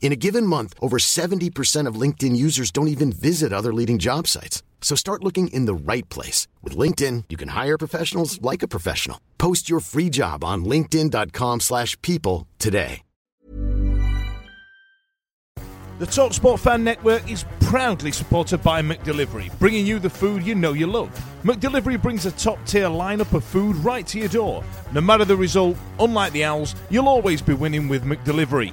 In a given month, over 70% of LinkedIn users don't even visit other leading job sites. So start looking in the right place. With LinkedIn, you can hire professionals like a professional. Post your free job on linkedin.com slash people today. The TalkSport Fan Network is proudly supported by McDelivery, bringing you the food you know you love. McDelivery brings a top-tier lineup of food right to your door. No matter the result, unlike the Owls, you'll always be winning with McDelivery.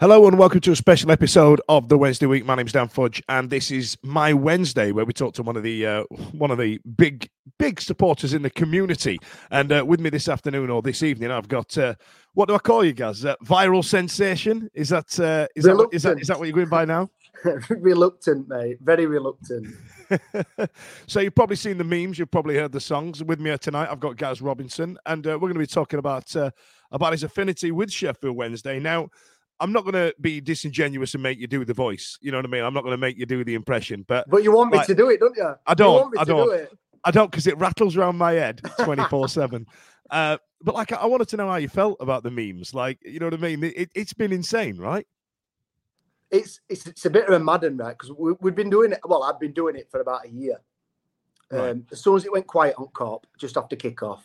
Hello and welcome to a special episode of the Wednesday Week. My name's Dan Fudge, and this is my Wednesday where we talk to one of the uh, one of the big big supporters in the community. And uh, with me this afternoon or this evening, I've got uh, what do I call you guys? Uh, viral sensation? Is that uh, is that, is that is that what you're going by now? reluctant, mate. Very reluctant. so you've probably seen the memes. You've probably heard the songs. With me tonight, I've got Gaz Robinson, and uh, we're going to be talking about about his affinity with Sheffield Wednesday. Now. I'm not going to be disingenuous and make you do the voice. You know what I mean? I'm not going to make you do the impression, but but you want me to do it, don't you? I don't. I don't. Do I don't because it rattles around my head 24 seven. Uh, but like, I wanted to know how you felt about the memes. Like, you know what I mean? It, has been insane, right? It's it's it's a bit of a madden, right? Because we, have been doing it. Well, I've been doing it for about a year. Right. Um, as soon as it went quiet on Kop, just after kickoff,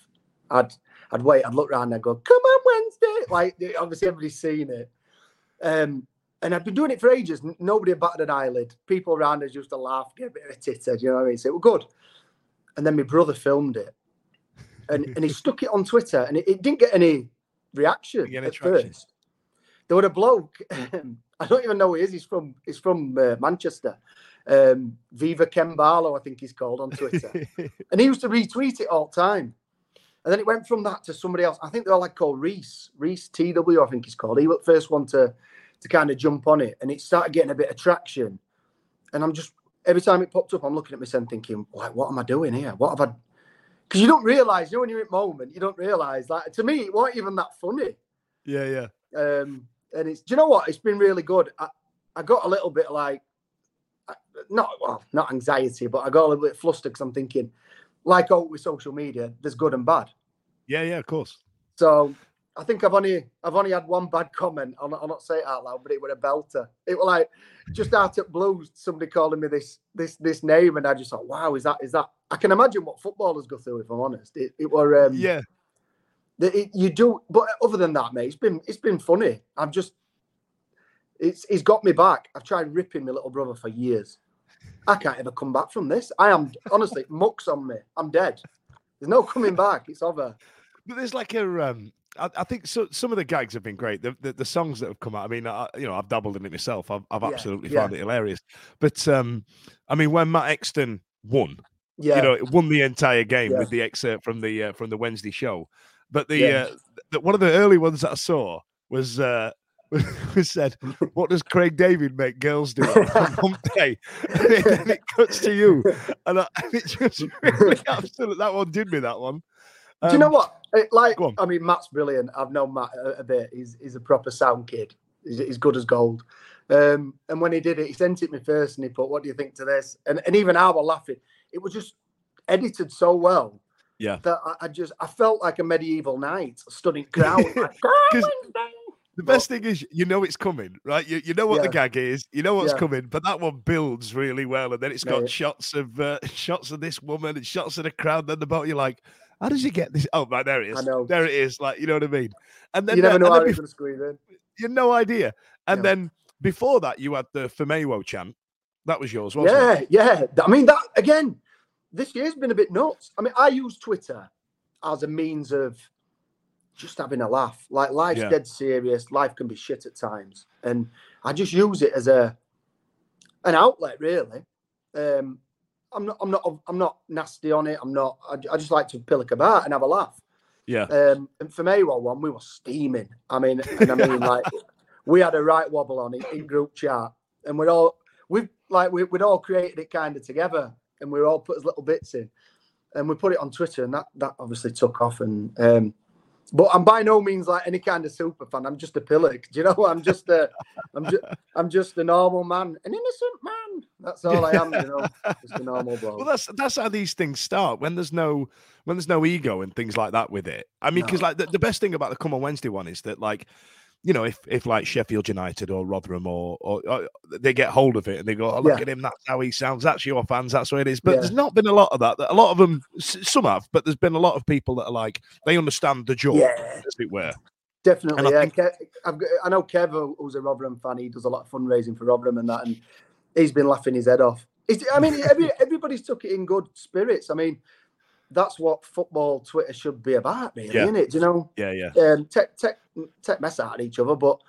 I'd I'd wait. I'd look around and I'd go, "Come on, Wednesday!" Like obviously everybody's seen it. Um, and I've been doing it for ages. Nobody batted an eyelid. People around us used to laugh, get a bit of a titter. you know what I mean? So it was good. And then my brother filmed it, and and he stuck it on Twitter, and it, it didn't get any reaction get at first. There was a bloke. I don't even know who he is. He's from he's from uh, Manchester. Um, Viva Kembalo, I think he's called on Twitter, and he used to retweet it all the time. And then it went from that to somebody else. I think they're like called Reese, Reese TW, I think he's called. He was the first one to to kind of jump on it, and it started getting a bit of traction. And I'm just every time it popped up, I'm looking at myself thinking, like, what am I doing here? What have I? Because you don't realize, you know, when you're in the moment, you don't realize. Like to me, it wasn't even that funny. Yeah, yeah. Um, and it's, do you know what? It's been really good. I, I got a little bit like, not well, not anxiety, but I got a little bit flustered because I'm thinking, like all with social media, there's good and bad. Yeah, yeah, of course. So I think I've only I've only had one bad comment. I'll, I'll not say it out loud, but it was a belter. It was like just out at blues, somebody calling me this this this name, and I just thought, wow, is that is that? I can imagine what footballers go through. If I'm honest, it, it were um, yeah. The, it, you do, but other than that, mate, it's been it's been funny. I'm just it's he's got me back. I've tried ripping my little brother for years. I can't ever come back from this. I am honestly mucks on me. I'm dead. There's no coming back. It's over. But there's like a um I, I think so, some of the gags have been great. The, the, the songs that have come out. I mean, I, you know, I've dabbled in it myself. I've, I've absolutely yeah. found it hilarious. But um, I mean, when Matt Exton won, yeah. you know, it won the entire game yeah. with the excerpt from the uh, from the Wednesday show. But the, uh, the one of the early ones that I saw was uh, was said, "What does Craig David make girls do on hump day?" and then it cuts to you, and, I, and it just really absolutely that one did me. That one. Um, do you know um, what? It, like, I mean, Matt's brilliant. I've known Matt a, bit. He's he's a proper sound kid. He's, he's good as gold. Um, and when he did it, he sent it me first, and he put, "What do you think to this?" And and even I was laughing. It was just edited so well. Yeah. That I, I just I felt like a medieval knight, stunning crown. like, The best thing is, you know it's coming, right? You, you know what Yeah. the gag is, you know what's Yeah. coming, but that one builds really well, and then it's got Yeah. shots of uh, shots of this woman and shots of the crowd. Then the boat, you're like, how does he get this? Oh, right, there it is. I know. There it is. Like, you know what I mean? And then you never know how bef- going to squeeze in. you no idea. And No. then before that, you had the Famewo chant. That was yours, wasn't it? Yeah, yeah. I mean, that again, this year's been a bit nuts. I mean, I use Twitter as a means of just having a laugh. Like life's Yeah. dead serious. Life can be shit at times, and I just use it as a an outlet, really. Um, I'm not, I'm not, I'm not nasty on it. I'm not. I, I just like to pillock about and have a laugh. Yeah. Um, and for me, well, one we were steaming. I mean, and I mean, like we had a right wobble on it in group chat, and we're all we've like we, we'd all created it kind of together, and we all put as little bits in, and we put it on Twitter, and that that obviously took off. And um, but I'm by no means like any kind of super fan. I'm just a pillock. Do you know? I'm just a, I'm just, I'm just a normal man, an innocent man. That's all I am. You know, just a normal bloke. Well, that's that's how these things start. When there's no when there's no ego and things like that with it. I mean, because No. like the, the best thing about the Come on Wednesday one is that like, you know, if if like Sheffield United or Rotherham or, or, or they get hold of it and they go, oh, look Yeah. at him, that's how he sounds. That's your fans. That's what it is. But Yeah. there's not been a lot of that. A lot of them, some have, but there's been a lot of people that are like they understand the joke, Yeah. as it were. Definitely, I yeah. think- Kev, got, I know Kev, who- who's a Rotherham fan. He does a lot of fundraising for Rotherham and that, and he's been laughing his head off. It's, I mean, every, everybody's took it in good spirits. I mean, that's what football Twitter should be about, really, Yeah. isn't it? Do you know? Yeah, yeah. um, take take take mess out at each other, but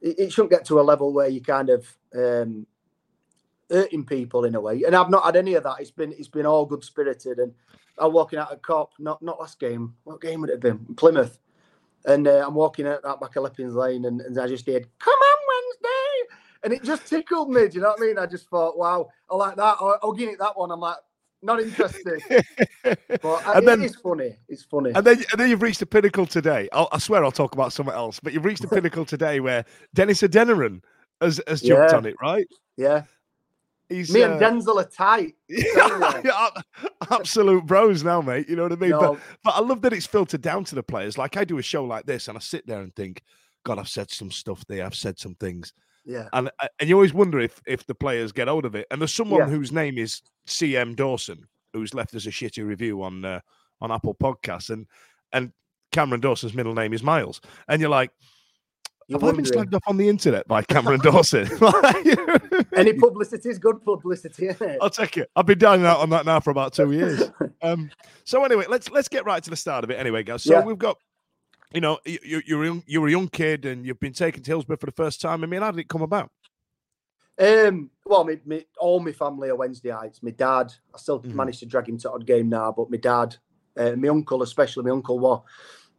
it, it shouldn't get to a level where you kind of um, hurting people in a way. And I've not had any of that. It's been it's been all good spirited. And I'm walking out of Kop, not not last game. What game would it have been? Plymouth. And uh, I'm walking out that back of Leppings Lane, and, and I just heard, "Come on, Wednesday," and it just tickled me. Do you know what I mean? I just thought, "Wow, I like that." I'll, I'll give it that one. I'm like, not interested, but uh, And then- it is funny. It's funny. And then, and then you've reached the pinnacle today. I'll, I swear I'll talk about something else, but you've reached the pinnacle today where Dennis Adeniran has, has jumped Yeah. on it, right? yeah, He's me and uh, Denzel are tight. yeah, absolute bros now, mate. You know what I mean? But, but I love that it's filtered down to the players. Like I do a show like this, and I sit there and think, God, I've said some stuff there. I've said some things, yeah. and uh, and you always wonder if if the players get hold of it. And there's someone Yeah. whose name is CM Dawson, who's left us a shitty review on uh, on Apple Podcasts, and and Cameron Dawson's middle name is Miles, and you're like. You're Have I been wondering. slagged off on the internet by Cameron Dawson? Any publicity is good publicity, isn't it? I'll take it. I've been down out on that now for about two years. Um, so anyway, let's let's get right to the start of it. Anyway, guys. So Yeah. we've got, you know, you, you, you're a young, you're a young kid and you've been taken to Hillsborough for the first time. I mean, how did it come about? Um, well, me, me, all my family are Wednesdayites. My dad, I still Mhm. managed to drag him to odd game now, but my dad, uh, my uncle, especially my uncle, was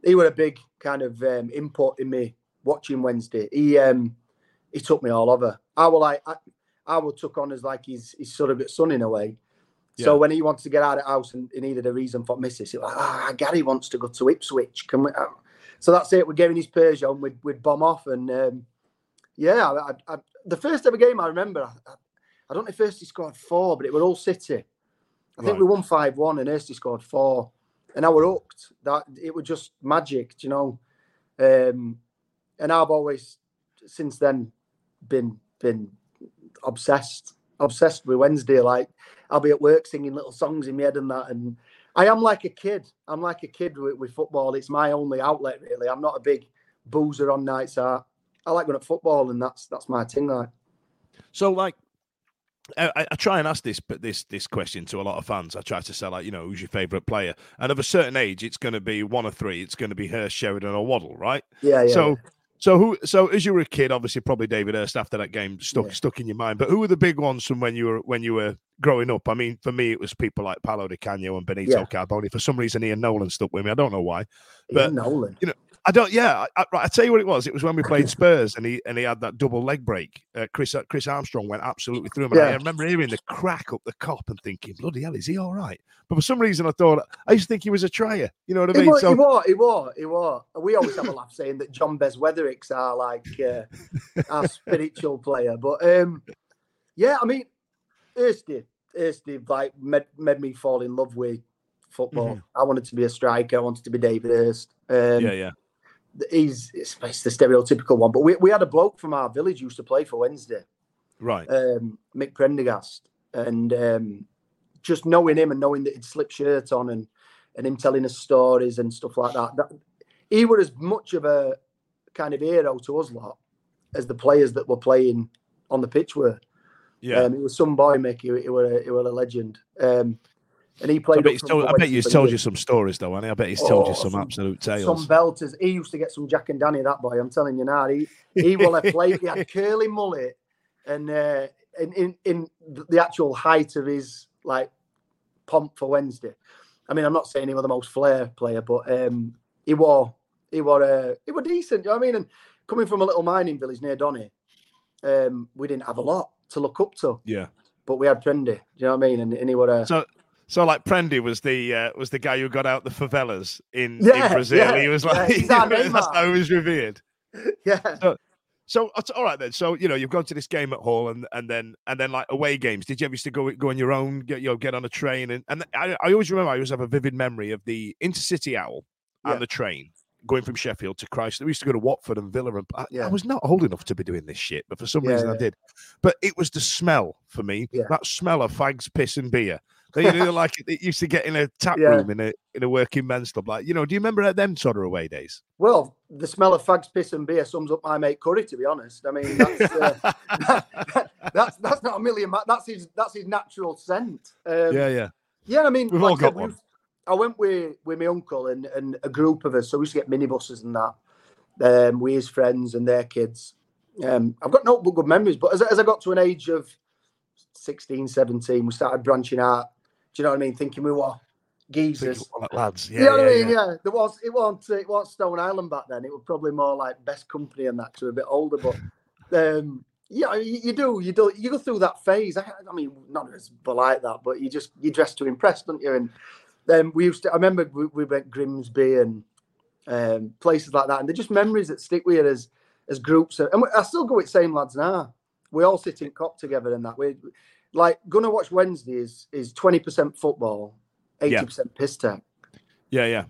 he were a big kind of um, input in me watching Wednesday. He um, he took me all over. I was like, I, I was took on as like his his surrogate son in a way. So Yeah. when he wanted to get out of the house and he needed a reason for missus, he was like, ah, Gary wants to go to Ipswich. Can we? uh," So that's it. We're giving his Peugeot and we'd, we'd bomb off. And um, yeah, I, I, the first ever game I remember, I, I, I don't know if Ersty scored four, but it were all City. I think Right. we won 5 1 and Ersty scored four. And I were hooked. That It was just magic, you know? Um, and I've always, since then, been been obsessed, obsessed with Wednesday. Like I'll be at work singing little songs in my head and that. And I am like a kid. I'm like a kid with, with football. It's my only outlet, really. I'm not a big boozer on nights out. I like going at football, and that's that's my thing. Like, So like. I, I- try and ask this, but this this question to a lot of fans. I try to say like, you know, who's your favourite player? And of a certain age, it's going to be one or three. It's going to be Hirst, Sheridan, or Waddle, right? yeah, yeah. so, so who? So as you were a kid, obviously probably David Hirst after that game stuck Yeah. stuck in your mind. But who were the big ones from when you were when you were growing up? I mean, for me, it was people like Paolo Di Canio and Benito Yeah. Carbone. For some reason, Ian Nolan stuck with me. I don't know why. Ian but- Nolan. I don't. Yeah, I, I, I tell you what it was. It was when we played Spurs, and he and he had that double leg break. Uh, Chris Chris Armstrong went absolutely through him. And I Yeah. remember hearing the crack up the Kop and thinking, "Bloody hell, is he all right?" But for some reason, I thought I used to think he was a trier. You know what I He mean? was, So he was, he was, he was. We always have a laugh saying that John Bez Weathericks are like uh, our spiritual player. But um, yeah, I mean, Ersty, Ersty like made, made me fall in love with football. I wanted to be a striker. I wanted to be David Hirst. Um, yeah, yeah, he's it's, it's the stereotypical one. But we, we had a bloke from our village used to play for Wednesday, Right. um, Mick Prendergast, and um, just knowing him and knowing that he'd slip shirt on and and him telling us stories and stuff like that, that he was as much of a kind of hero to us lot as the players that were playing on the pitch were. yeah. Um, he was some boy, Mick. He, he were a, he were a legend. Um, and he I played. bet, up he's told, I bet he's told you some stories though, and I bet he's told you Oh, some, some- absolute tales. Some belters. He used to get some Jack and Danny. That boy, I'm telling you now. He he will have played. He had curly mullet, and uh, in, in in the actual height of his like pomp for Wednesday. I mean, I'm not saying he was the most flair player, but um, he wore he wore uh, he were decent. You know what I mean? And coming from a little mining village near Donny, um, we didn't have a lot to look up to, Yeah. but we had Prendy. Do you know what I mean? And, and he were uh, So, so like Prendy was the uh, was the guy who got out the favelas in, Yeah, in Brazil. yeah, he was like he's our that's how he was revered. yeah. So uh, all right then. So you know you've gone to this game at Hull and and then and then like away games. Did you ever used to go go on your own? Get you know get on a train and and I, I always remember I always have a vivid memory of the intercity owl Yeah. the train going from Sheffield to Christ. We used to go to Watford and Villa and I, I was not old enough to be doing this shit, but for some Yeah, reason I did. But it was the smell for me. Yeah. That smell of fags, piss, and beer. You know, like it used to get in a tap Yeah. room in a in a working men's club. Like you know, do you remember them sort of away days? Well, the smell of fags, piss, and beer sums up my mate Curry. To be honest, I mean that's uh, that's that's not a million. That's his that's his natural scent. Um, yeah, yeah. yeah. I mean, We've like all got we one. I went with with my uncle and and a group of us. So we used to get minibuses and that. Um, with his friends and their kids. Um, I've got no good memories, but as, as I got to an age of 16, 17, we started branching out. Do you know what I mean? Thinking we were geezers. Lads. Yeah, you know what yeah, I mean? yeah. Yeah. There was it wasn't it wasn't Stone Island back then. It was probably more like best company and that we're a bit older. But um yeah, you, you do you do you go through that phase. I, I mean, not as but like that, but you just you dress to impress, don't you? And then we used to. I remember we, we went Grimsby and um, places like that, and they're just memories that stick with you as as groups. And I still go with same lads now. We all sit in Kop together and that. We like gonna watch Wednesday is is twenty percent football, eighty Yeah. percent piss tech. Yeah, yeah.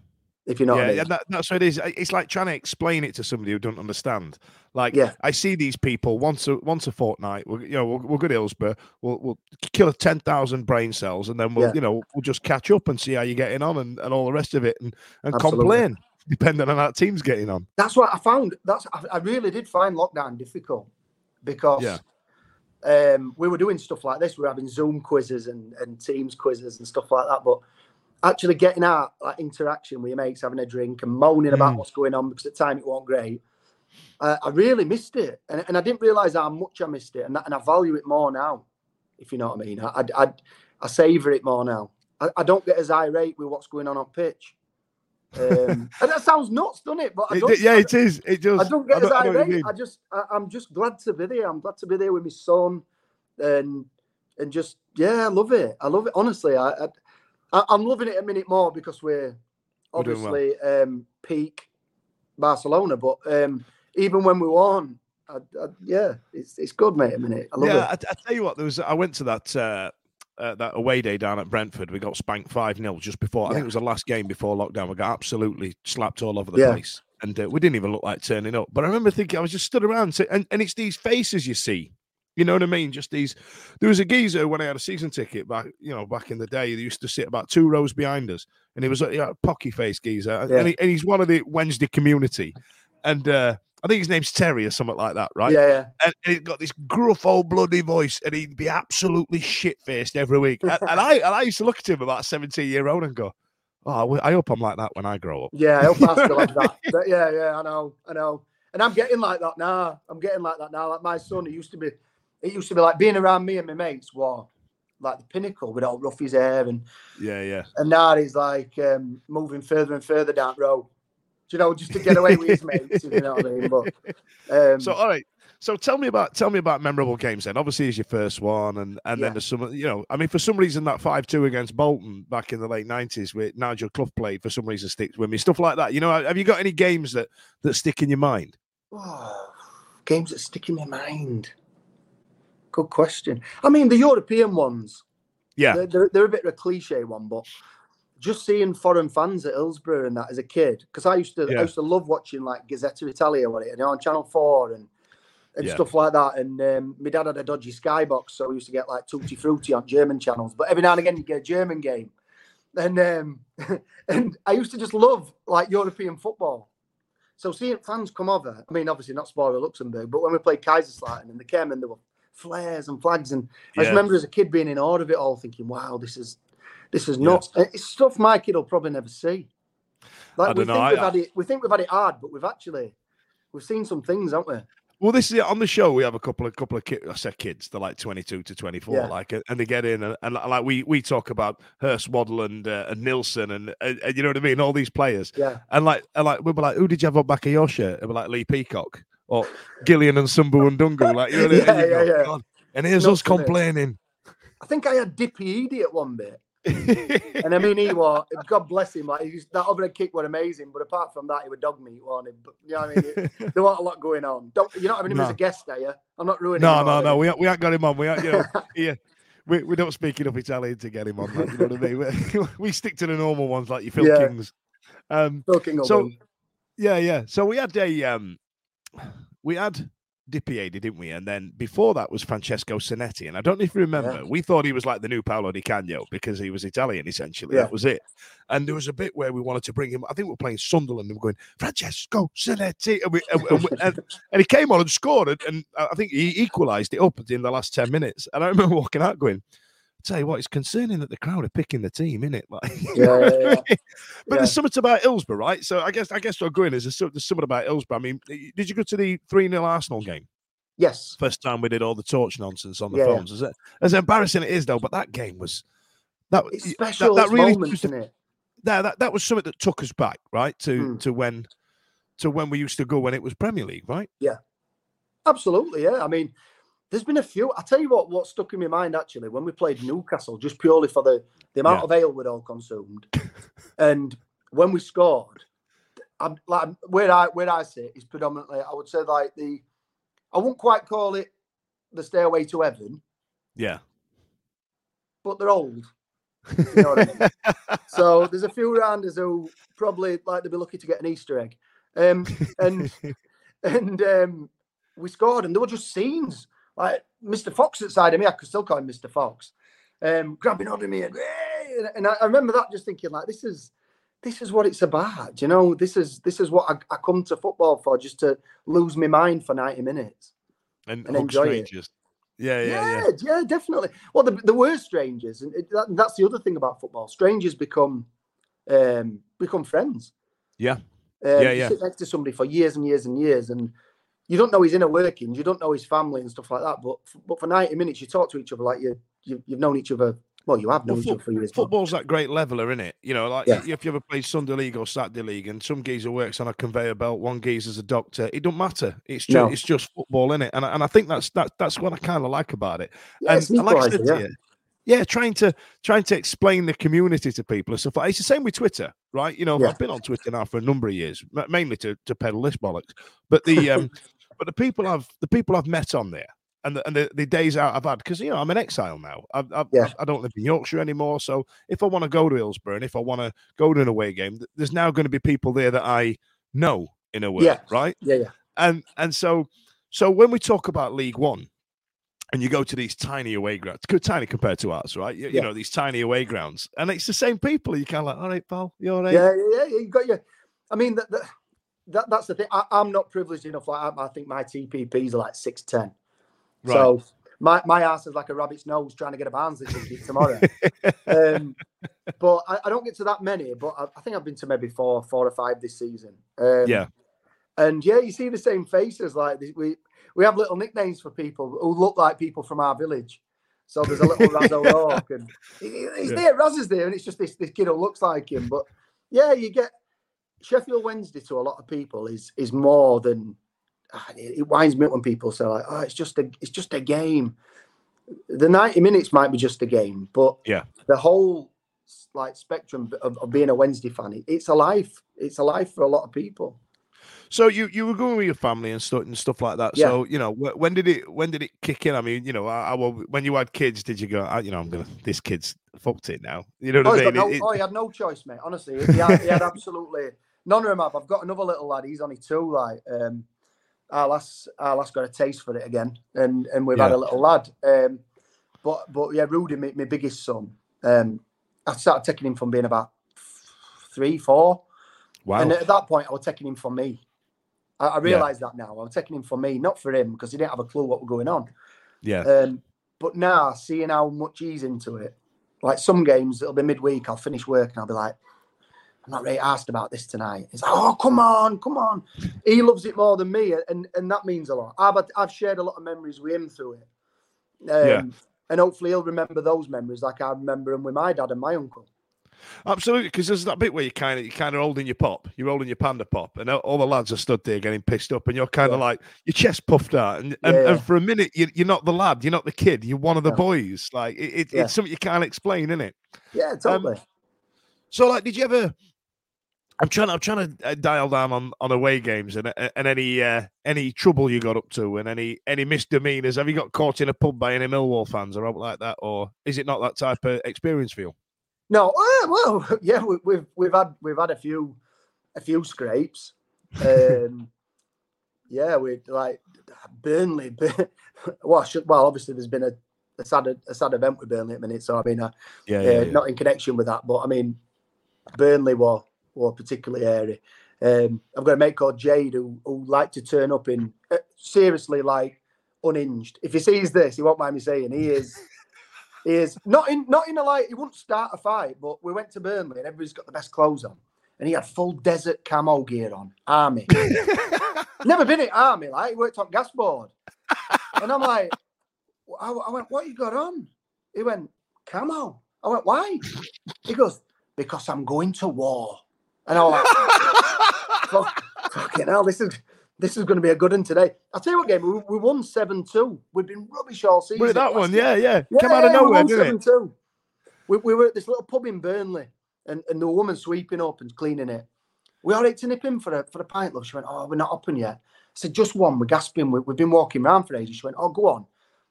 If you know yeah, what I mean. yeah, that, that's what it is. It's like trying to explain it to somebody who don't understand. Like, Yeah. I see these people once a once a fortnight. We'll, you know, we'll, we'll go to Hillsborough. We'll we'll kill ten thousand brain cells, and then we'll Yeah. you know we'll just catch up and see how you're getting on and, and all the rest of it, and and Absolutely. complain depending on how team's getting on. that's what I found. That's I, I really did find lockdown difficult because Yeah. Um, we were doing stuff like this. We were having Zoom quizzes and, and Teams quizzes and stuff like that. But actually getting out like interaction with your mates, having a drink and moaning about Mm. what's going on because at the time it wasn't great. Uh, I really missed it, and, and I didn't realize how much I missed it, and, that, and I value it more now. If you know what I mean, I I, I, I savor it more now. I, I don't get as irate with what's going on on pitch. Um, and that sounds nuts, doesn't it? But I It don't, yeah, I, it is. It does. I don't get as I what you irate. mean. I just, I, I'm just glad to be there. I'm glad to be there with my son, and and just yeah, I love it. I love it. Honestly, I, I I- I'm loving it a minute more because we're We're well. obviously um, peak Barcelona. But um, even when we won, I, I, yeah, it's it's good, mate. A minute, I love yeah, it. I, I tell you what, there was I went to that uh, uh, that away day down at Brentford. We got spanked five 0 just before. I think it was the last game before lockdown. We got absolutely slapped all over the Yeah. place, and uh, we didn't even look like turning up. But I remember thinking, I was just stood around, so- and and it's these faces you see. You know what I mean? Just these. There was a geezer when I had a season ticket back, you know, back in the day. They used to sit about two rows behind us, and he was a you know, pocky face geezer, Yeah. and, he, and he's one of the Wednesday community, and uh, I think his name's Terry or something like that, right? Yeah, yeah. and he's got this gruff old bloody voice, and he'd be absolutely shit faced every week. And, and I and I used to look at him about seventeen year old and go, "Oh, I hope I'm like that when I grow up." Yeah, I hope I still like that. But yeah, yeah, I know, I know. And I'm getting like that now. I'm getting like that now. Like my son, he used to be, it used to be like being around me and my mates was like the pinnacle with all rough his hair and Yeah, yeah. and now he's like um, moving further and further down the road. You know, just to get away with his mates, if you know what I mean. But um, So all right. So tell me about tell me about memorable games then. Obviously, it's your first one, and and Yeah. then there's some. You know, I mean, for some reason that five two against Bolton back in the late nineties, where Nigel Clough played for some reason sticks with me. Stuff like that. You know, have you got any games that that stick in your mind? oh, games that stick in my mind. Good question. I mean, the European ones. Yeah, They're, they're, they're a bit of a cliche one, but just seeing foreign fans at Hillsborough and that as a kid, because I used to Yeah. I used to love watching like Gazzetta Italia what it, you know, on Channel Four and and Yeah. stuff like that. And um, my dad had a dodgy skybox, so we used to get like Tutti Frutti on German channels. But every now and again, you get a German game, and um, and I used to just love like European football. So seeing fans come over, I mean, obviously not Spora Luxembourg, but when we played Kaiserslautern and they came and there were flares and flags, and I just remember as a kid being in awe of it all, thinking, "Wow, this is this is nuts." And It's stuff my kid will probably never see. Like I we dunno, think I- we've had it, we think we've had it hard, but we've actually we've seen some things, haven't we? Well, this is it. on the show. We have a couple of couple of kids. I said kids. They're like twenty two to twenty four. Yeah. Like, and they get in and, and like we we talk about Hirst Waddle and uh, and Nilsson and, and and you know what I mean. All these players. Yeah. And like and like we'll be like, who did you have on back of your shirt? And we're like Lee Peacock or Gillian and Sumbu and Dungu. Like you know I? Yeah, And yeah, go, yeah. And here's Nuts, us complaining. I think I had Di Piedi at one bit. And I mean, he was, God bless him, like, that overhead kick were amazing, but apart from that, he was dog meat, wasn't he? But, you know what I mean? there wasn't a lot going on. Don't, you're not having him as No. a guest, are you? I'm not ruining No, him no, no. We, we ain't got him on. We ain't, you know, yeah. We, we don't speak enough Italian to get him on. Like, you know what I mean? We, we stick to the normal ones like you Phil Yeah. Kings. Um, Talking of So- Yeah, yeah. So we had a um we had Di Piedi, didn't we? And then before that was Francesco Sanetti. And I don't know if you remember, Yeah. we thought he was like the new Paolo Di Canio because he was Italian, essentially. Yeah. That was it. And there was a bit where we wanted to bring him. I think we were playing Sunderland and we we're going, Francesco Sanetti. And, we, and, and, we- and, and he came on and scored. And, and I think he equalised it up in the last 10 minutes. And I remember walking out going, tell you what, it's concerning that the crowd are picking the team, isn't it? Like, Yeah, yeah, yeah. But Yeah. there's something about Hillsborough, right? So I guess I guess what I'm going is there's, there's something about Hillsborough. I mean, did you go to the 3 0 Arsenal game? Yes. First time we did all the torch nonsense on the phones. It as embarrassing it is though, but that game was that It's special that, it's really moments, used to- isn't it? that, that that was something that took us back, right? To Hmm. to when to when we used to go when it was Premier League, right? Yeah. Absolutely, yeah. I mean, there's been a few. I'll tell you what, what stuck in my mind actually when we played Newcastle, just purely for the the amount Yeah. of ale we'd all consumed, and when we scored, I'm like where I where I sit is predominantly I would say like the I wouldn't quite call it the stairway to heaven, Yeah. but they're old. You know I mean? so there's a few rounders who probably like to be lucky to get an Easter egg. Um, and and um, we scored, and there were just scenes like Mr. Fox at side of me. I could still call him Mr. Fox, um, grabbing onto me, and, and I, I remember that just thinking like, this is this is what it's about. You know, this is this is what I, I come to football for, just to lose my mind for ninety minutes. and, and enjoy it. strangers. Yeah, yeah, yeah. Yeah, yeah, definitely. Well, the, the were strangers, and it, that, that's the other thing about football. Strangers become um, become friends. Yeah. Um, Yeah, you yeah. sit next to somebody for years and years and years, and you don't know his inner workings, you don't know his family and stuff like that. But but for ninety minutes, you talk to each other like you, you you've known each other. Well, you have known Well, each other for years. Football's that great leveler, isn't it? You know, like Yeah. if you ever played Sunday League or Saturday League, and some geezer works on a conveyor belt, one geezer's a doctor. It don't matter. It's just No. it's just football, is it? And I, and I think that's that, that's what I kind of like about it. Yeah, and an like I equaliser, said to yeah. you, yeah, trying to trying to explain the community to people and stuff like. It's the same with Twitter, right? You know, Yeah. I've been on Twitter now for a number of years, mainly to to peddle this bollocks. But the um, but the people I've the people I've met on there. And the, and the, the days out I've had because you know I'm an exile now. I've, I've, Yeah. I don't live in Yorkshire anymore. So if I want to go to Hillsborough and if I want to go to an away game, there's now going to be people there that I know in a way, Yeah. right? Yeah, yeah, and and so so when we talk about League One, and you go to these tiny away grounds, tiny compared to ours, right? You, you know these tiny away grounds, and it's the same people. You kind of like, all right, pal, you all right? yeah, yeah, yeah. You got your. I mean, that, that, that that's the thing. I, I'm not privileged enough. Like I, I think my TPPs are like six ten. Right. So my, my ass is like a rabbit's nose trying to get a Barnsley ticket tomorrow. um, but I, I don't get to that many. But I, I think I've been to maybe four, four or five this season. Um, Yeah. And yeah, you see the same faces. Like we we have little nicknames for people who look like people from our village. So there's a little Raz O'Rourke, and he- he's Yeah. there. Raz is there, and it's just this this kid who looks like him. But yeah, you get Sheffield Wednesday to a lot of people is is more than ah, it, it winds me up when people say like, "Oh, it's just a it's just a game." The ninety minutes might be just a game, but Yeah. the whole like spectrum of, of being a Wednesday fan, it, it's a life. It's a life for a lot of people. So you you were going with your family and stuff and stuff like that. Yeah. So you know when did it when did it kick in? I mean, you know, I, I, well, when you had kids, did you go? "Ah, you know, I'm gonna this kid's fucked it now. You know Oh, what he's I mean? no, it- oh, he had no choice, mate. Honestly, he had, he had absolutely none of them have. I've got another little lad. He's only two. Like, um, our last, our last got a taste for it again, and and we've had a little lad. Um, but but yeah, Rudy, my, my biggest son. Um, I started taking him from being about three, four, wow. and at that point, I was taking him for me. I, I realise that now. I was taking him for me, not for him, because he didn't have a clue what was going on. yeah. Um, but now seeing how much he's into it, like some games, it'll be midweek. I'll finish work and I'll be like, I'm not really asked about this tonight. He's like, oh come on, come on. He loves it more than me, and and that means a lot. I've I've shared a lot of memories with him through it. Um, Yeah. And hopefully he'll remember those memories like I remember them with my dad and my uncle. Absolutely, because there's that bit where you kind of you kind of holding your pop, you're holding your panda pop, and all- the lads are stood there getting pissed up, and you're kind of Yeah. like your chest puffed out, and, and, Yeah. and for a minute you, you're not the lad, you're not the kid, you're one of the No. boys. Like it, it, it's something you can't explain, isn't it? Yeah, totally. So, like, did you ever? I'm trying. I'm trying to uh, dial down on, on away games and uh, and any uh, any trouble you got up to and any any misdemeanors. Have you got caught in a pub by any Millwall fans or anything like that, or is it not that type of experience for you? No, uh, well, yeah, we, we've we've had we've had a few a few scrapes. Um, yeah, we like Burnley. Well, should, well, obviously there's been a, a sad a sad event with Burnley at the minute, so I mean, uh, Yeah, uh, not in connection with that, but I mean, Burnley were were particularly airy. Um, I've got a mate called Jade who who like to turn up in uh, seriously like unhinged. If he sees this, he won't mind me saying he is. He is not in not in a like he wouldn't start a fight, but we went to Burnley and everybody's got the best clothes on. And he had full desert camo gear on, army. Never been in army, like he worked on gas board. And I'm like, I, I went, what you got on? He went, camo. I went, why? He goes, because I'm going to war. And I was like, Fuck, fucking hell, this is this is going to be a good one today. I'll tell you what, game we, we won seven two. We've been rubbish all season. It that one? Yeah, yeah. Yeah, Come out of yeah, we nowhere, won didn't it? 7-2. We, we were at this little pub in Burnley, and, and the woman sweeping up and cleaning it. We all right to nip in for a for a pint, love. She went, "Oh, we're not open yet." I said, "Just one." We're gasping. We, we've been walking around for ages. She went, "Oh, go on."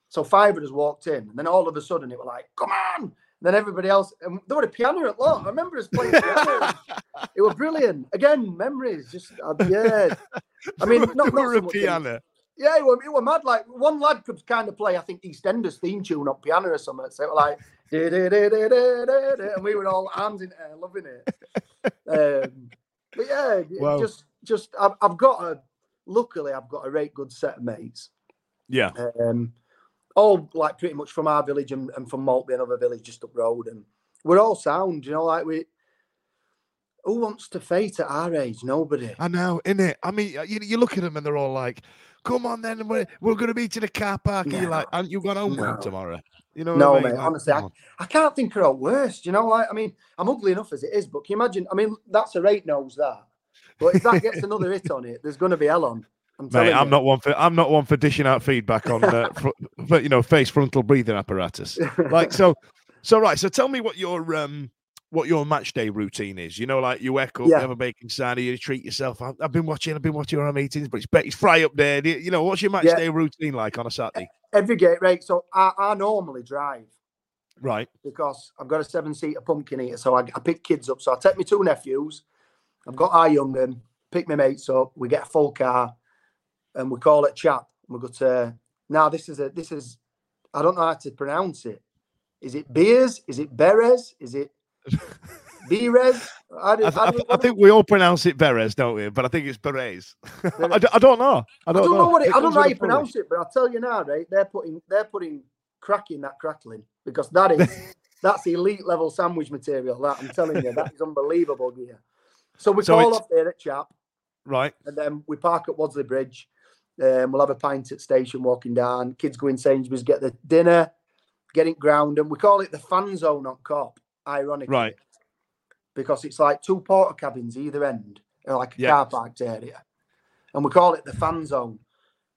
So five of us walked in, and then all of a sudden it was like, "Come on!" Then everybody else, and there were a piano at lot. I remember us playing piano. it was brilliant. Again, memories. Just uh, yeah. I mean, not, not so a in- piano. yeah, it were, it were mad. Like one lad could kind of play, I think EastEnders theme tune on piano or something. So it was like, and we were all arms in air, loving it. Um, but yeah, Wow. just just I've, I've got a. Luckily, I've got a great good set of mates. Yeah, Um, all like pretty much from our village and, and from Maltby, another village just up road, and we're all sound. You know, like we. Who wants to fight at our age? Nobody. I know, innit? I mean, uh, you, you look at them and they're all like, "Come on, then we're we're going to meet in a car park." And you're like, "Aren't you going home No. tomorrow?" You know? No, I mean? mate, Like, honestly, on. I can't think of a worse. You know, like I mean, I'm ugly enough as it is, but can you imagine? I mean, that's a rate knows that. But if that gets another hit on it, there's going to be hell on. I'm Mate, I'm not one for I'm not one for dishing out feedback on uh, fr- but you know face frontal breathing apparatus. Like so, so right. So tell me what your um what your match day routine is. You know, like you wake up, you Yeah. have a bacon sandy, you treat yourself. I've, I've been watching, I've been watching our meetings, but it's it's fry up there. You you know, what's your match Yeah. day routine like on a Saturday? every gate right. So I, I normally drive Right. because I've got a seven seater pumpkin eater. So I, I pick kids up. So I take my two nephews. I've got our young un, pick my mates up. We get a full car, and we call it chap. We go to now. This is a this is I don't know how to pronounce it. Is it Beers? Is it Beres? Is it Beres? I, I, th- I I, I think we all pronounce it Beres, don't we? But I think it's Berets. I, d- I don't know. I don't, don't know what it, It I don't know how you pronounce it, but I'll tell you now, right? They're putting they're putting crack in that crackling because that is that's elite level sandwich material. That I'm telling you, that is unbelievable gear. So we So call it's- off there at Chap, Right. and then we park at Wadsley Bridge. Um, we'll have a pint at station walking down. Kids go in Sainsbury's, get the dinner, get it ground, and we call it the fan zone on Kop. Ironically, Right. Because it's like two Portakabins either end, like a Yeah. car parked area, and we call it the fan zone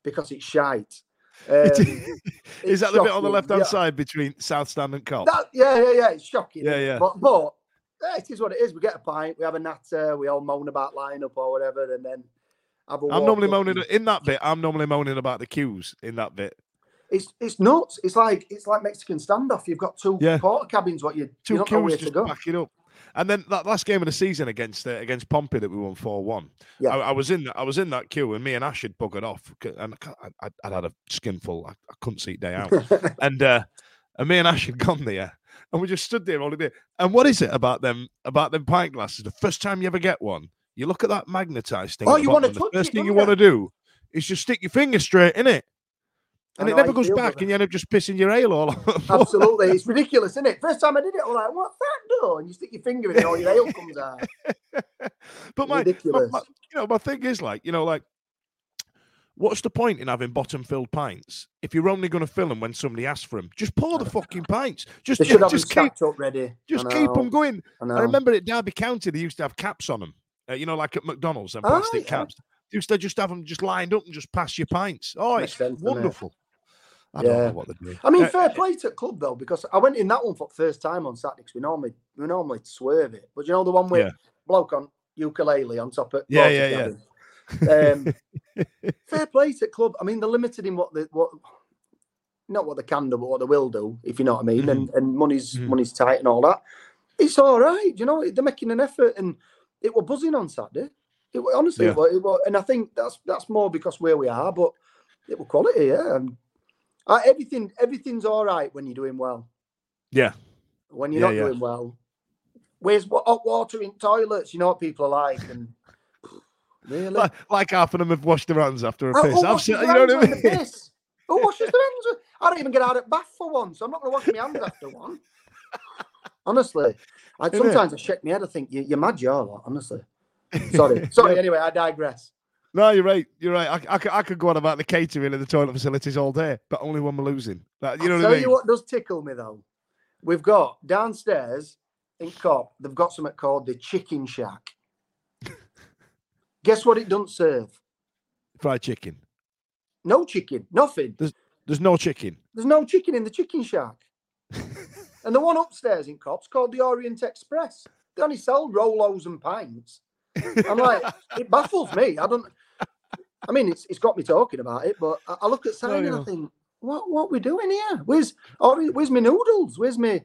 because it's shite. Um, is it's that the bit on the left hand yeah. side between South Stand and Kop? That, yeah, yeah, yeah. It's shocking. Yeah, yeah. But but yeah, it is what it is. We get a pint, we have a natter, we all moan about lineup or whatever, and then Have a I'm normally moaning and- in that bit. I'm normally moaning about the queues in that bit. It's it's nuts. It's like it's like Mexican standoff. You've got two Yeah. Portakabins. What you Two you don't know queues to just go. back up. And then that last game of the season against uh, against Pompey that we won four one. Yeah. I, I was in I was in that queue and me and Ash had buggered off and I, I'd had a skinful. I, I couldn't see day out. and uh, and me and Ash had gone there and we just stood there all day. And what is it about them about them pint glasses? The first time you ever get one, you look at that magnetized thing. Oh, you wanna touch The first it, thing you want to do is just stick your finger straight in it. And it never goes back, and you end up just pissing your ale all over. Absolutely, it's ridiculous, isn't it? First time I did it, I was like, "What's that do?" And you stick your finger in, and all your ale comes out. but my, my, Ridiculous. my- you know, my thing is like, you know, like, what's the point in having bottom filled pints if you're only going to fill them when somebody asks for them? Just pour the fucking pints. Just, They should have them just keep, up ready. just keep them going. I. I remember at Derby County they used to have caps on them. Uh, you know, like at McDonald's and Oh, plastic yeah. caps. To just have them just lined up and just pass your pints. Oh, Makes it's sense, it? wonderful. I don't know what they're doing. I mean, Uh, fair play to club though, because I went in that one for the first time on Saturday. 'cause we normally we normally swerve it, but you know the one with Yeah. bloke on ukulele on top of Yeah, yeah, yeah. Um, fair play to club. I mean, they're limited in what they what not what they can do, but what they will do, if you know what I mean. And and money's Mhm. money's tight and all that. It's all right, you know. They're making an effort, and it was buzzing on Saturday. It wa- honestly, Yeah. it was, it was, and I think that's that's more because where we are, but it was quality, yeah. And uh, everything everything's all right when you're doing well. Yeah. When you're Yeah, not yeah. doing well, where's hot water in toilets? You know what people are like, and really. like, like half of them have washed their hands after a piss. who I've washes seen, their you know what I hands mean? piss? Who washes their hands? I don't even get out of bath for once. so I'm not going to wash my hands after one. Honestly, I Isn't it? sometimes I shake my head. I think you, you're mad, you're lot. Honestly, sorry, sorry. Anyway, I digress. No, you're right. You're right. I, I, could, I could go on about the catering and the toilet facilities all day, but only when we're losing. That, you know I'll what tell I mean? you what does tickle me though. We've got downstairs in Kop. They've got something called the Chicken Shack. Guess what? It doesn't serve Fried chicken. no chicken, nothing. There's, There's no chicken. There's no chicken in the chicken shack. And the one upstairs in Kop's called the Orient Express. They only sell Rolos and pints. I'm like, it baffles me. I don't. I mean, it's it's got me talking about it, but I, I look at sign and yeah. I think, what what we doing here? Where's or where's my noodles? Where's my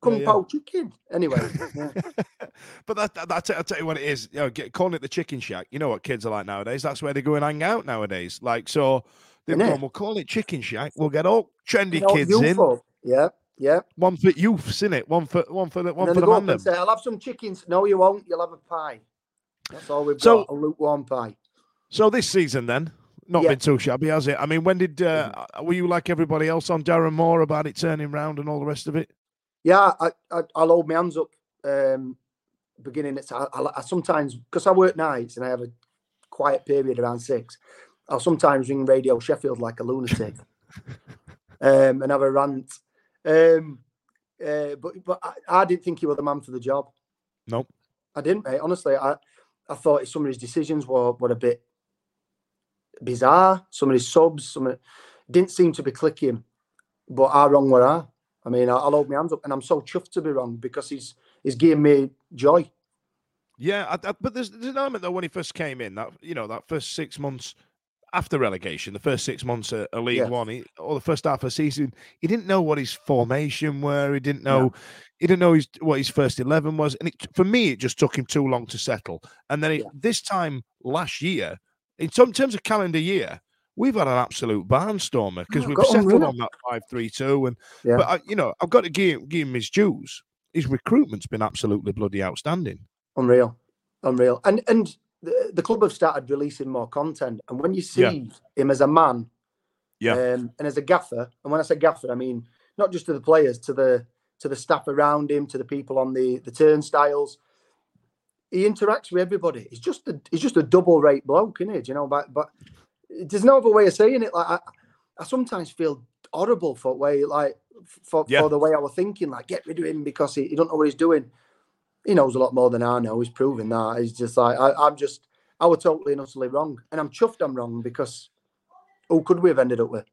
kung yeah. pao chicken? Anyway, yeah. but that, that, that's it. I'll tell you what it is. You know, get, calling it the chicken shack. You know what kids are like nowadays. That's where they go and hang out nowadays. Like, so Innit? we'll call it chicken shack. We'll get all trendy You know, kids in. Yeah, yeah. One for youths, in it. One for one for the one for the man. them. say, "I'll have some chickens." No, you won't. You'll have a pie. That's all we've So- got. A lukewarm pie. So this season, then, not Yeah. been too shabby, has it? I mean, when did uh, were you like everybody else on Darren Moore about it turning round and all the rest of it? Yeah, I, I I'll hold my hands up. Um, beginning at I, I, I sometimes because I work nights and I have a quiet period around six. I'll sometimes ring Radio Sheffield like a lunatic, um, and have a rant. Um, uh, but but I, I didn't think he was the man for the job. Nope. I didn't, mate. Honestly, I I thought some of his decisions were were a bit bizarre. Some of his subs, some of, didn't seem to be clicking. But I wrong were I. I mean, I- I'll hold my hands up, and I'm so chuffed to be wrong because he's he's giving me joy. Yeah, I, I, but there's, there's an element though when he first came in that you know that first six months after relegation, the first six months at League Yeah. One, he, or the first half of the season, he didn't know what his formation were. He didn't know, he didn't know his, what his first eleven was, and it, for me, it just took him too long to settle. And then it, Yeah. this time last year, in some terms of calendar year, we've had an absolute barnstormer because Oh, we've settled on that five three two, and Yeah. but I, you know I've got to give, give him his dues. His recruitment's been absolutely bloody outstanding. Unreal, unreal. And and the, the club have started releasing more content. And when you see Yeah. him as a man, Yeah. um, and as a gaffer, and when I say gaffer, I mean not just to the players, to the to the staff around him, to the people on the the turnstiles. He interacts with everybody. He's just a he's just a double rate bloke, isn't he? Do You know, but but there's no other way of saying it. Like I, I sometimes feel horrible for way like for, Yeah. for the way I was thinking. Like get rid of him because he, he don't know what he's doing. He knows a lot more than I know. He's proven that. He's just like I, I'm just I was totally and utterly wrong, and I'm chuffed I'm wrong because who could we have ended up with?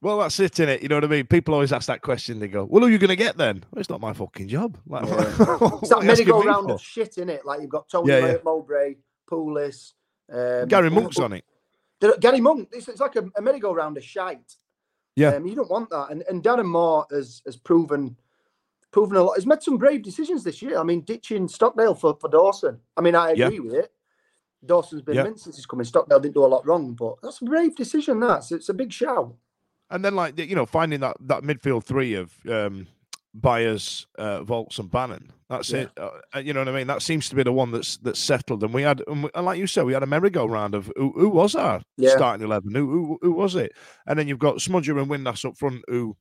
Well, that's it, innit? You know what I mean? People always ask that question. They go, "Well, who are you going to get then?" Well, it's not my fucking job. Like, Yeah. It's that are you asking me merry-go-round of shit in it. Like you've got Tony Yeah, yeah. Mowbray, Pulis, Um, Gary Monk's on it. Gary Monk, it's, it's like a, a merry-go-round of shite. Yeah. Um, you don't want that. And, and Darren Moore has, has proven proven a lot. He's made some brave decisions this year. I mean, ditching Stockdale for, for Dawson. I mean, I Yeah. agree with it. Dawson's been Yeah. since he's coming. Stockdale didn't do a lot wrong, but that's a brave decision. That's it's a big shout. And then, like you know, finding that that midfield three of um, Byers, uh, Vaulks, and Bannan. That's Yeah. it. Uh, you know what I mean? That seems to be the one that's that's settled. And we had, and, we, and like you said, we had a merry-go-round of who, who was our Yeah. starting eleven? Who, who who was it? And then you've got Smudger and Windass up front who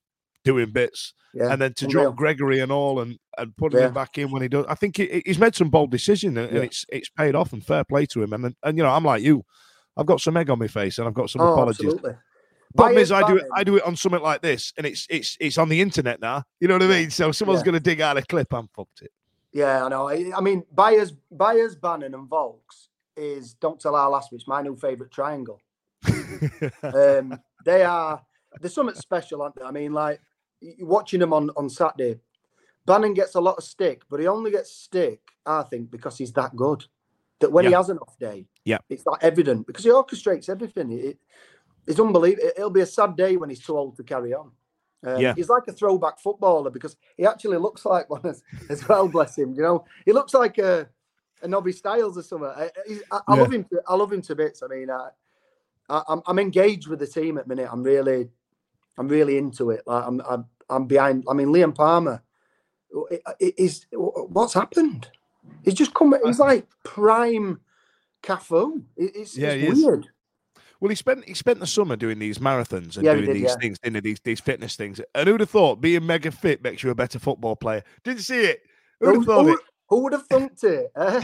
doing bits, Yeah. and then to unreal. drop Gregory and all, and and putting Yeah. him back in when he does. I think he, he's made some bold decisions, and, and it's it's paid off. And fair play to him. And and you know, I'm like you. I've got some egg on my face, and I've got some Oh, apologies. absolutely. Problem is, I do it. I do it on something like this, and it's it's it's on the internet now. You know what I mean? So someone's Yeah. going to dig out a clip. I'm fucked it. Yeah, I know. I, I mean, buyers, Byers, Bannan, and Vaulks is don't tell our last week's my new favourite triangle. um, they are there's something special, aren't they? I mean, like watching him on on Saturday, Bannan gets a lot of stick, but he only gets stick, I think, because he's that good. That when he has an off day, Yeah. it's that evident because he orchestrates everything. It, it's unbelievable. It'll be a sad day when he's too old to carry on. Um, Yeah. he's like a throwback footballer because he actually looks like one as, as well. Bless him. You know, he looks like a a Nobby Stiles or something. I, I, I Yeah. love him. To, I love him to bits. I mean, I, I, I'm I'm engaged with the team at the minute. I'm really, I'm really into it. Like I'm I'm, I'm behind. I mean, Liam Palmer is what's happened. He's just come. He's like prime Cafu. It- It's, Yeah, it's he is. weird. Well, he spent he spent the summer doing these marathons and Yeah, doing did, these yeah. things, he? These these fitness things. And who'd have thought being mega fit makes you a better football player? Didn't see it. Who'd have thought who, who would have thunked it? eh?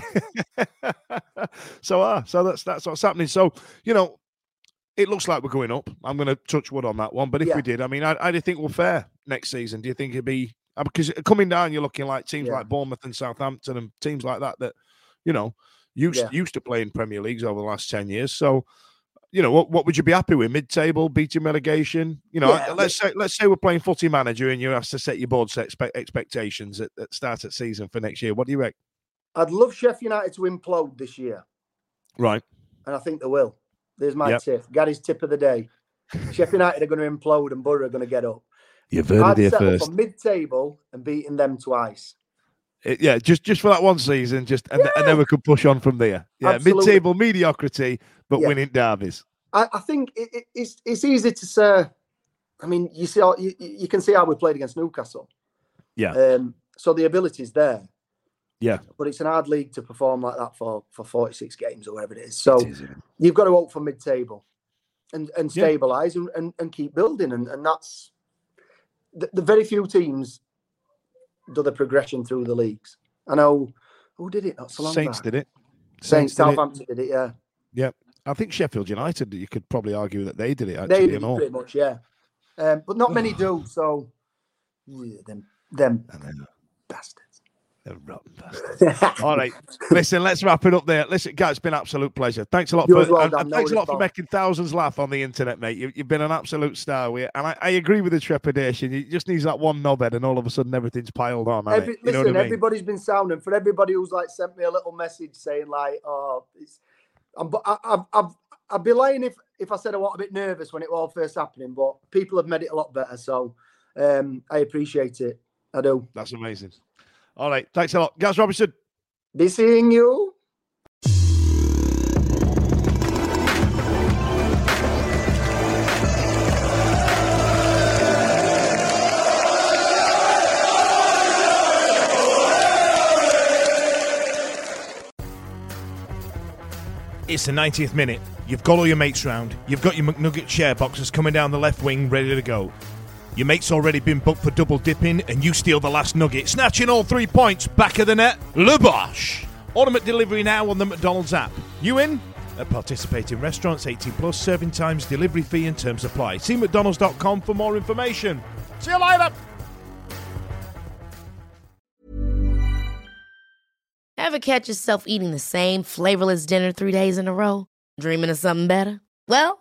it? so ah, so that's that's what's happening. So you know, it looks like we're going up. I'm going to touch wood on that one. But if Yeah. we did, I mean, I, I do think we'll fare next season. Do you think it'd be uh, because coming down, you're looking like teams Yeah. like Bournemouth and Southampton and teams like that that you know used Yeah. used to play in Premier Leagues over the last ten years. So. You know what? What would you be happy with? Mid-table, beating relegation. You know, Yeah, let's say let's say we're playing footy manager and you have to set your board set expe- expectations at, at start of season for next year. What do you reckon? I'd love Sheffield United to implode this year, Right. and I think they will. There's my Yep. tip. Gary's tip of the day. Sheffield United are going to implode, and Borough are going to get up. You've heard I'd settle for mid-table and beating them twice. Uh, yeah, just just for that one season, just and, and then we could push on from there. Yeah, Absolutely. mid-table mediocrity, but Yeah. winning derbies. I, I think it, it, it's it's easy to say. I mean, you see, how, you, you can see how we played against Newcastle. Yeah. Um, so the ability's there. Yeah. But it's an hard league to perform like that for for 46 games or whatever it is. So you've got to hope for mid-table and and Yeah. stabilize and, and, and keep building and, and that's the, the very few teams do the progression through the leagues i know who did it not so long Saints back. did it. Saints, did it. Southampton did it, yeah. Yeah. I think Sheffield United. You could probably argue that they did it They did it pretty much, yeah. Um, but not many do, so yeah, them them And then bastards. They're rotten bastards. All right, listen, let's wrap it up there. Listen, guys, it's been an absolute pleasure. Thanks a lot You for well, thanks a lot for making thousands laugh on the internet, mate. You, you've been an absolute star. We, and I, I agree with the trepidation. It just needs that one knobhead, and all of a sudden everything's piled on. Every? You listen, I mean? everybody's been sounding for everybody who's like sent me a little message saying like, "Oh, it's." I'm, but I, I've, I've, I'd be lying if if I said I was a bit nervous when it was all first happening, but people have made it a lot better, so um, I appreciate it. I do. That's amazing. All right, thanks a lot, Gaz Robinson. Be seeing you. It's the 90th minute. You've got all your mates round. You've got your McNugget share boxes coming down the left wing, ready to go. Your mate's already been booked for double dipping, and you steal the last nugget, snatching all three points back of the net. Le Bosch. Automatic delivery now on the McDonald's app. You in? At participating restaurants, 18 plus, serving times, delivery fee, and terms apply. See McDonald's.com for more information. See you later. Ever catch yourself eating the same flavorless dinner three days in a row? Dreaming of something better? Well,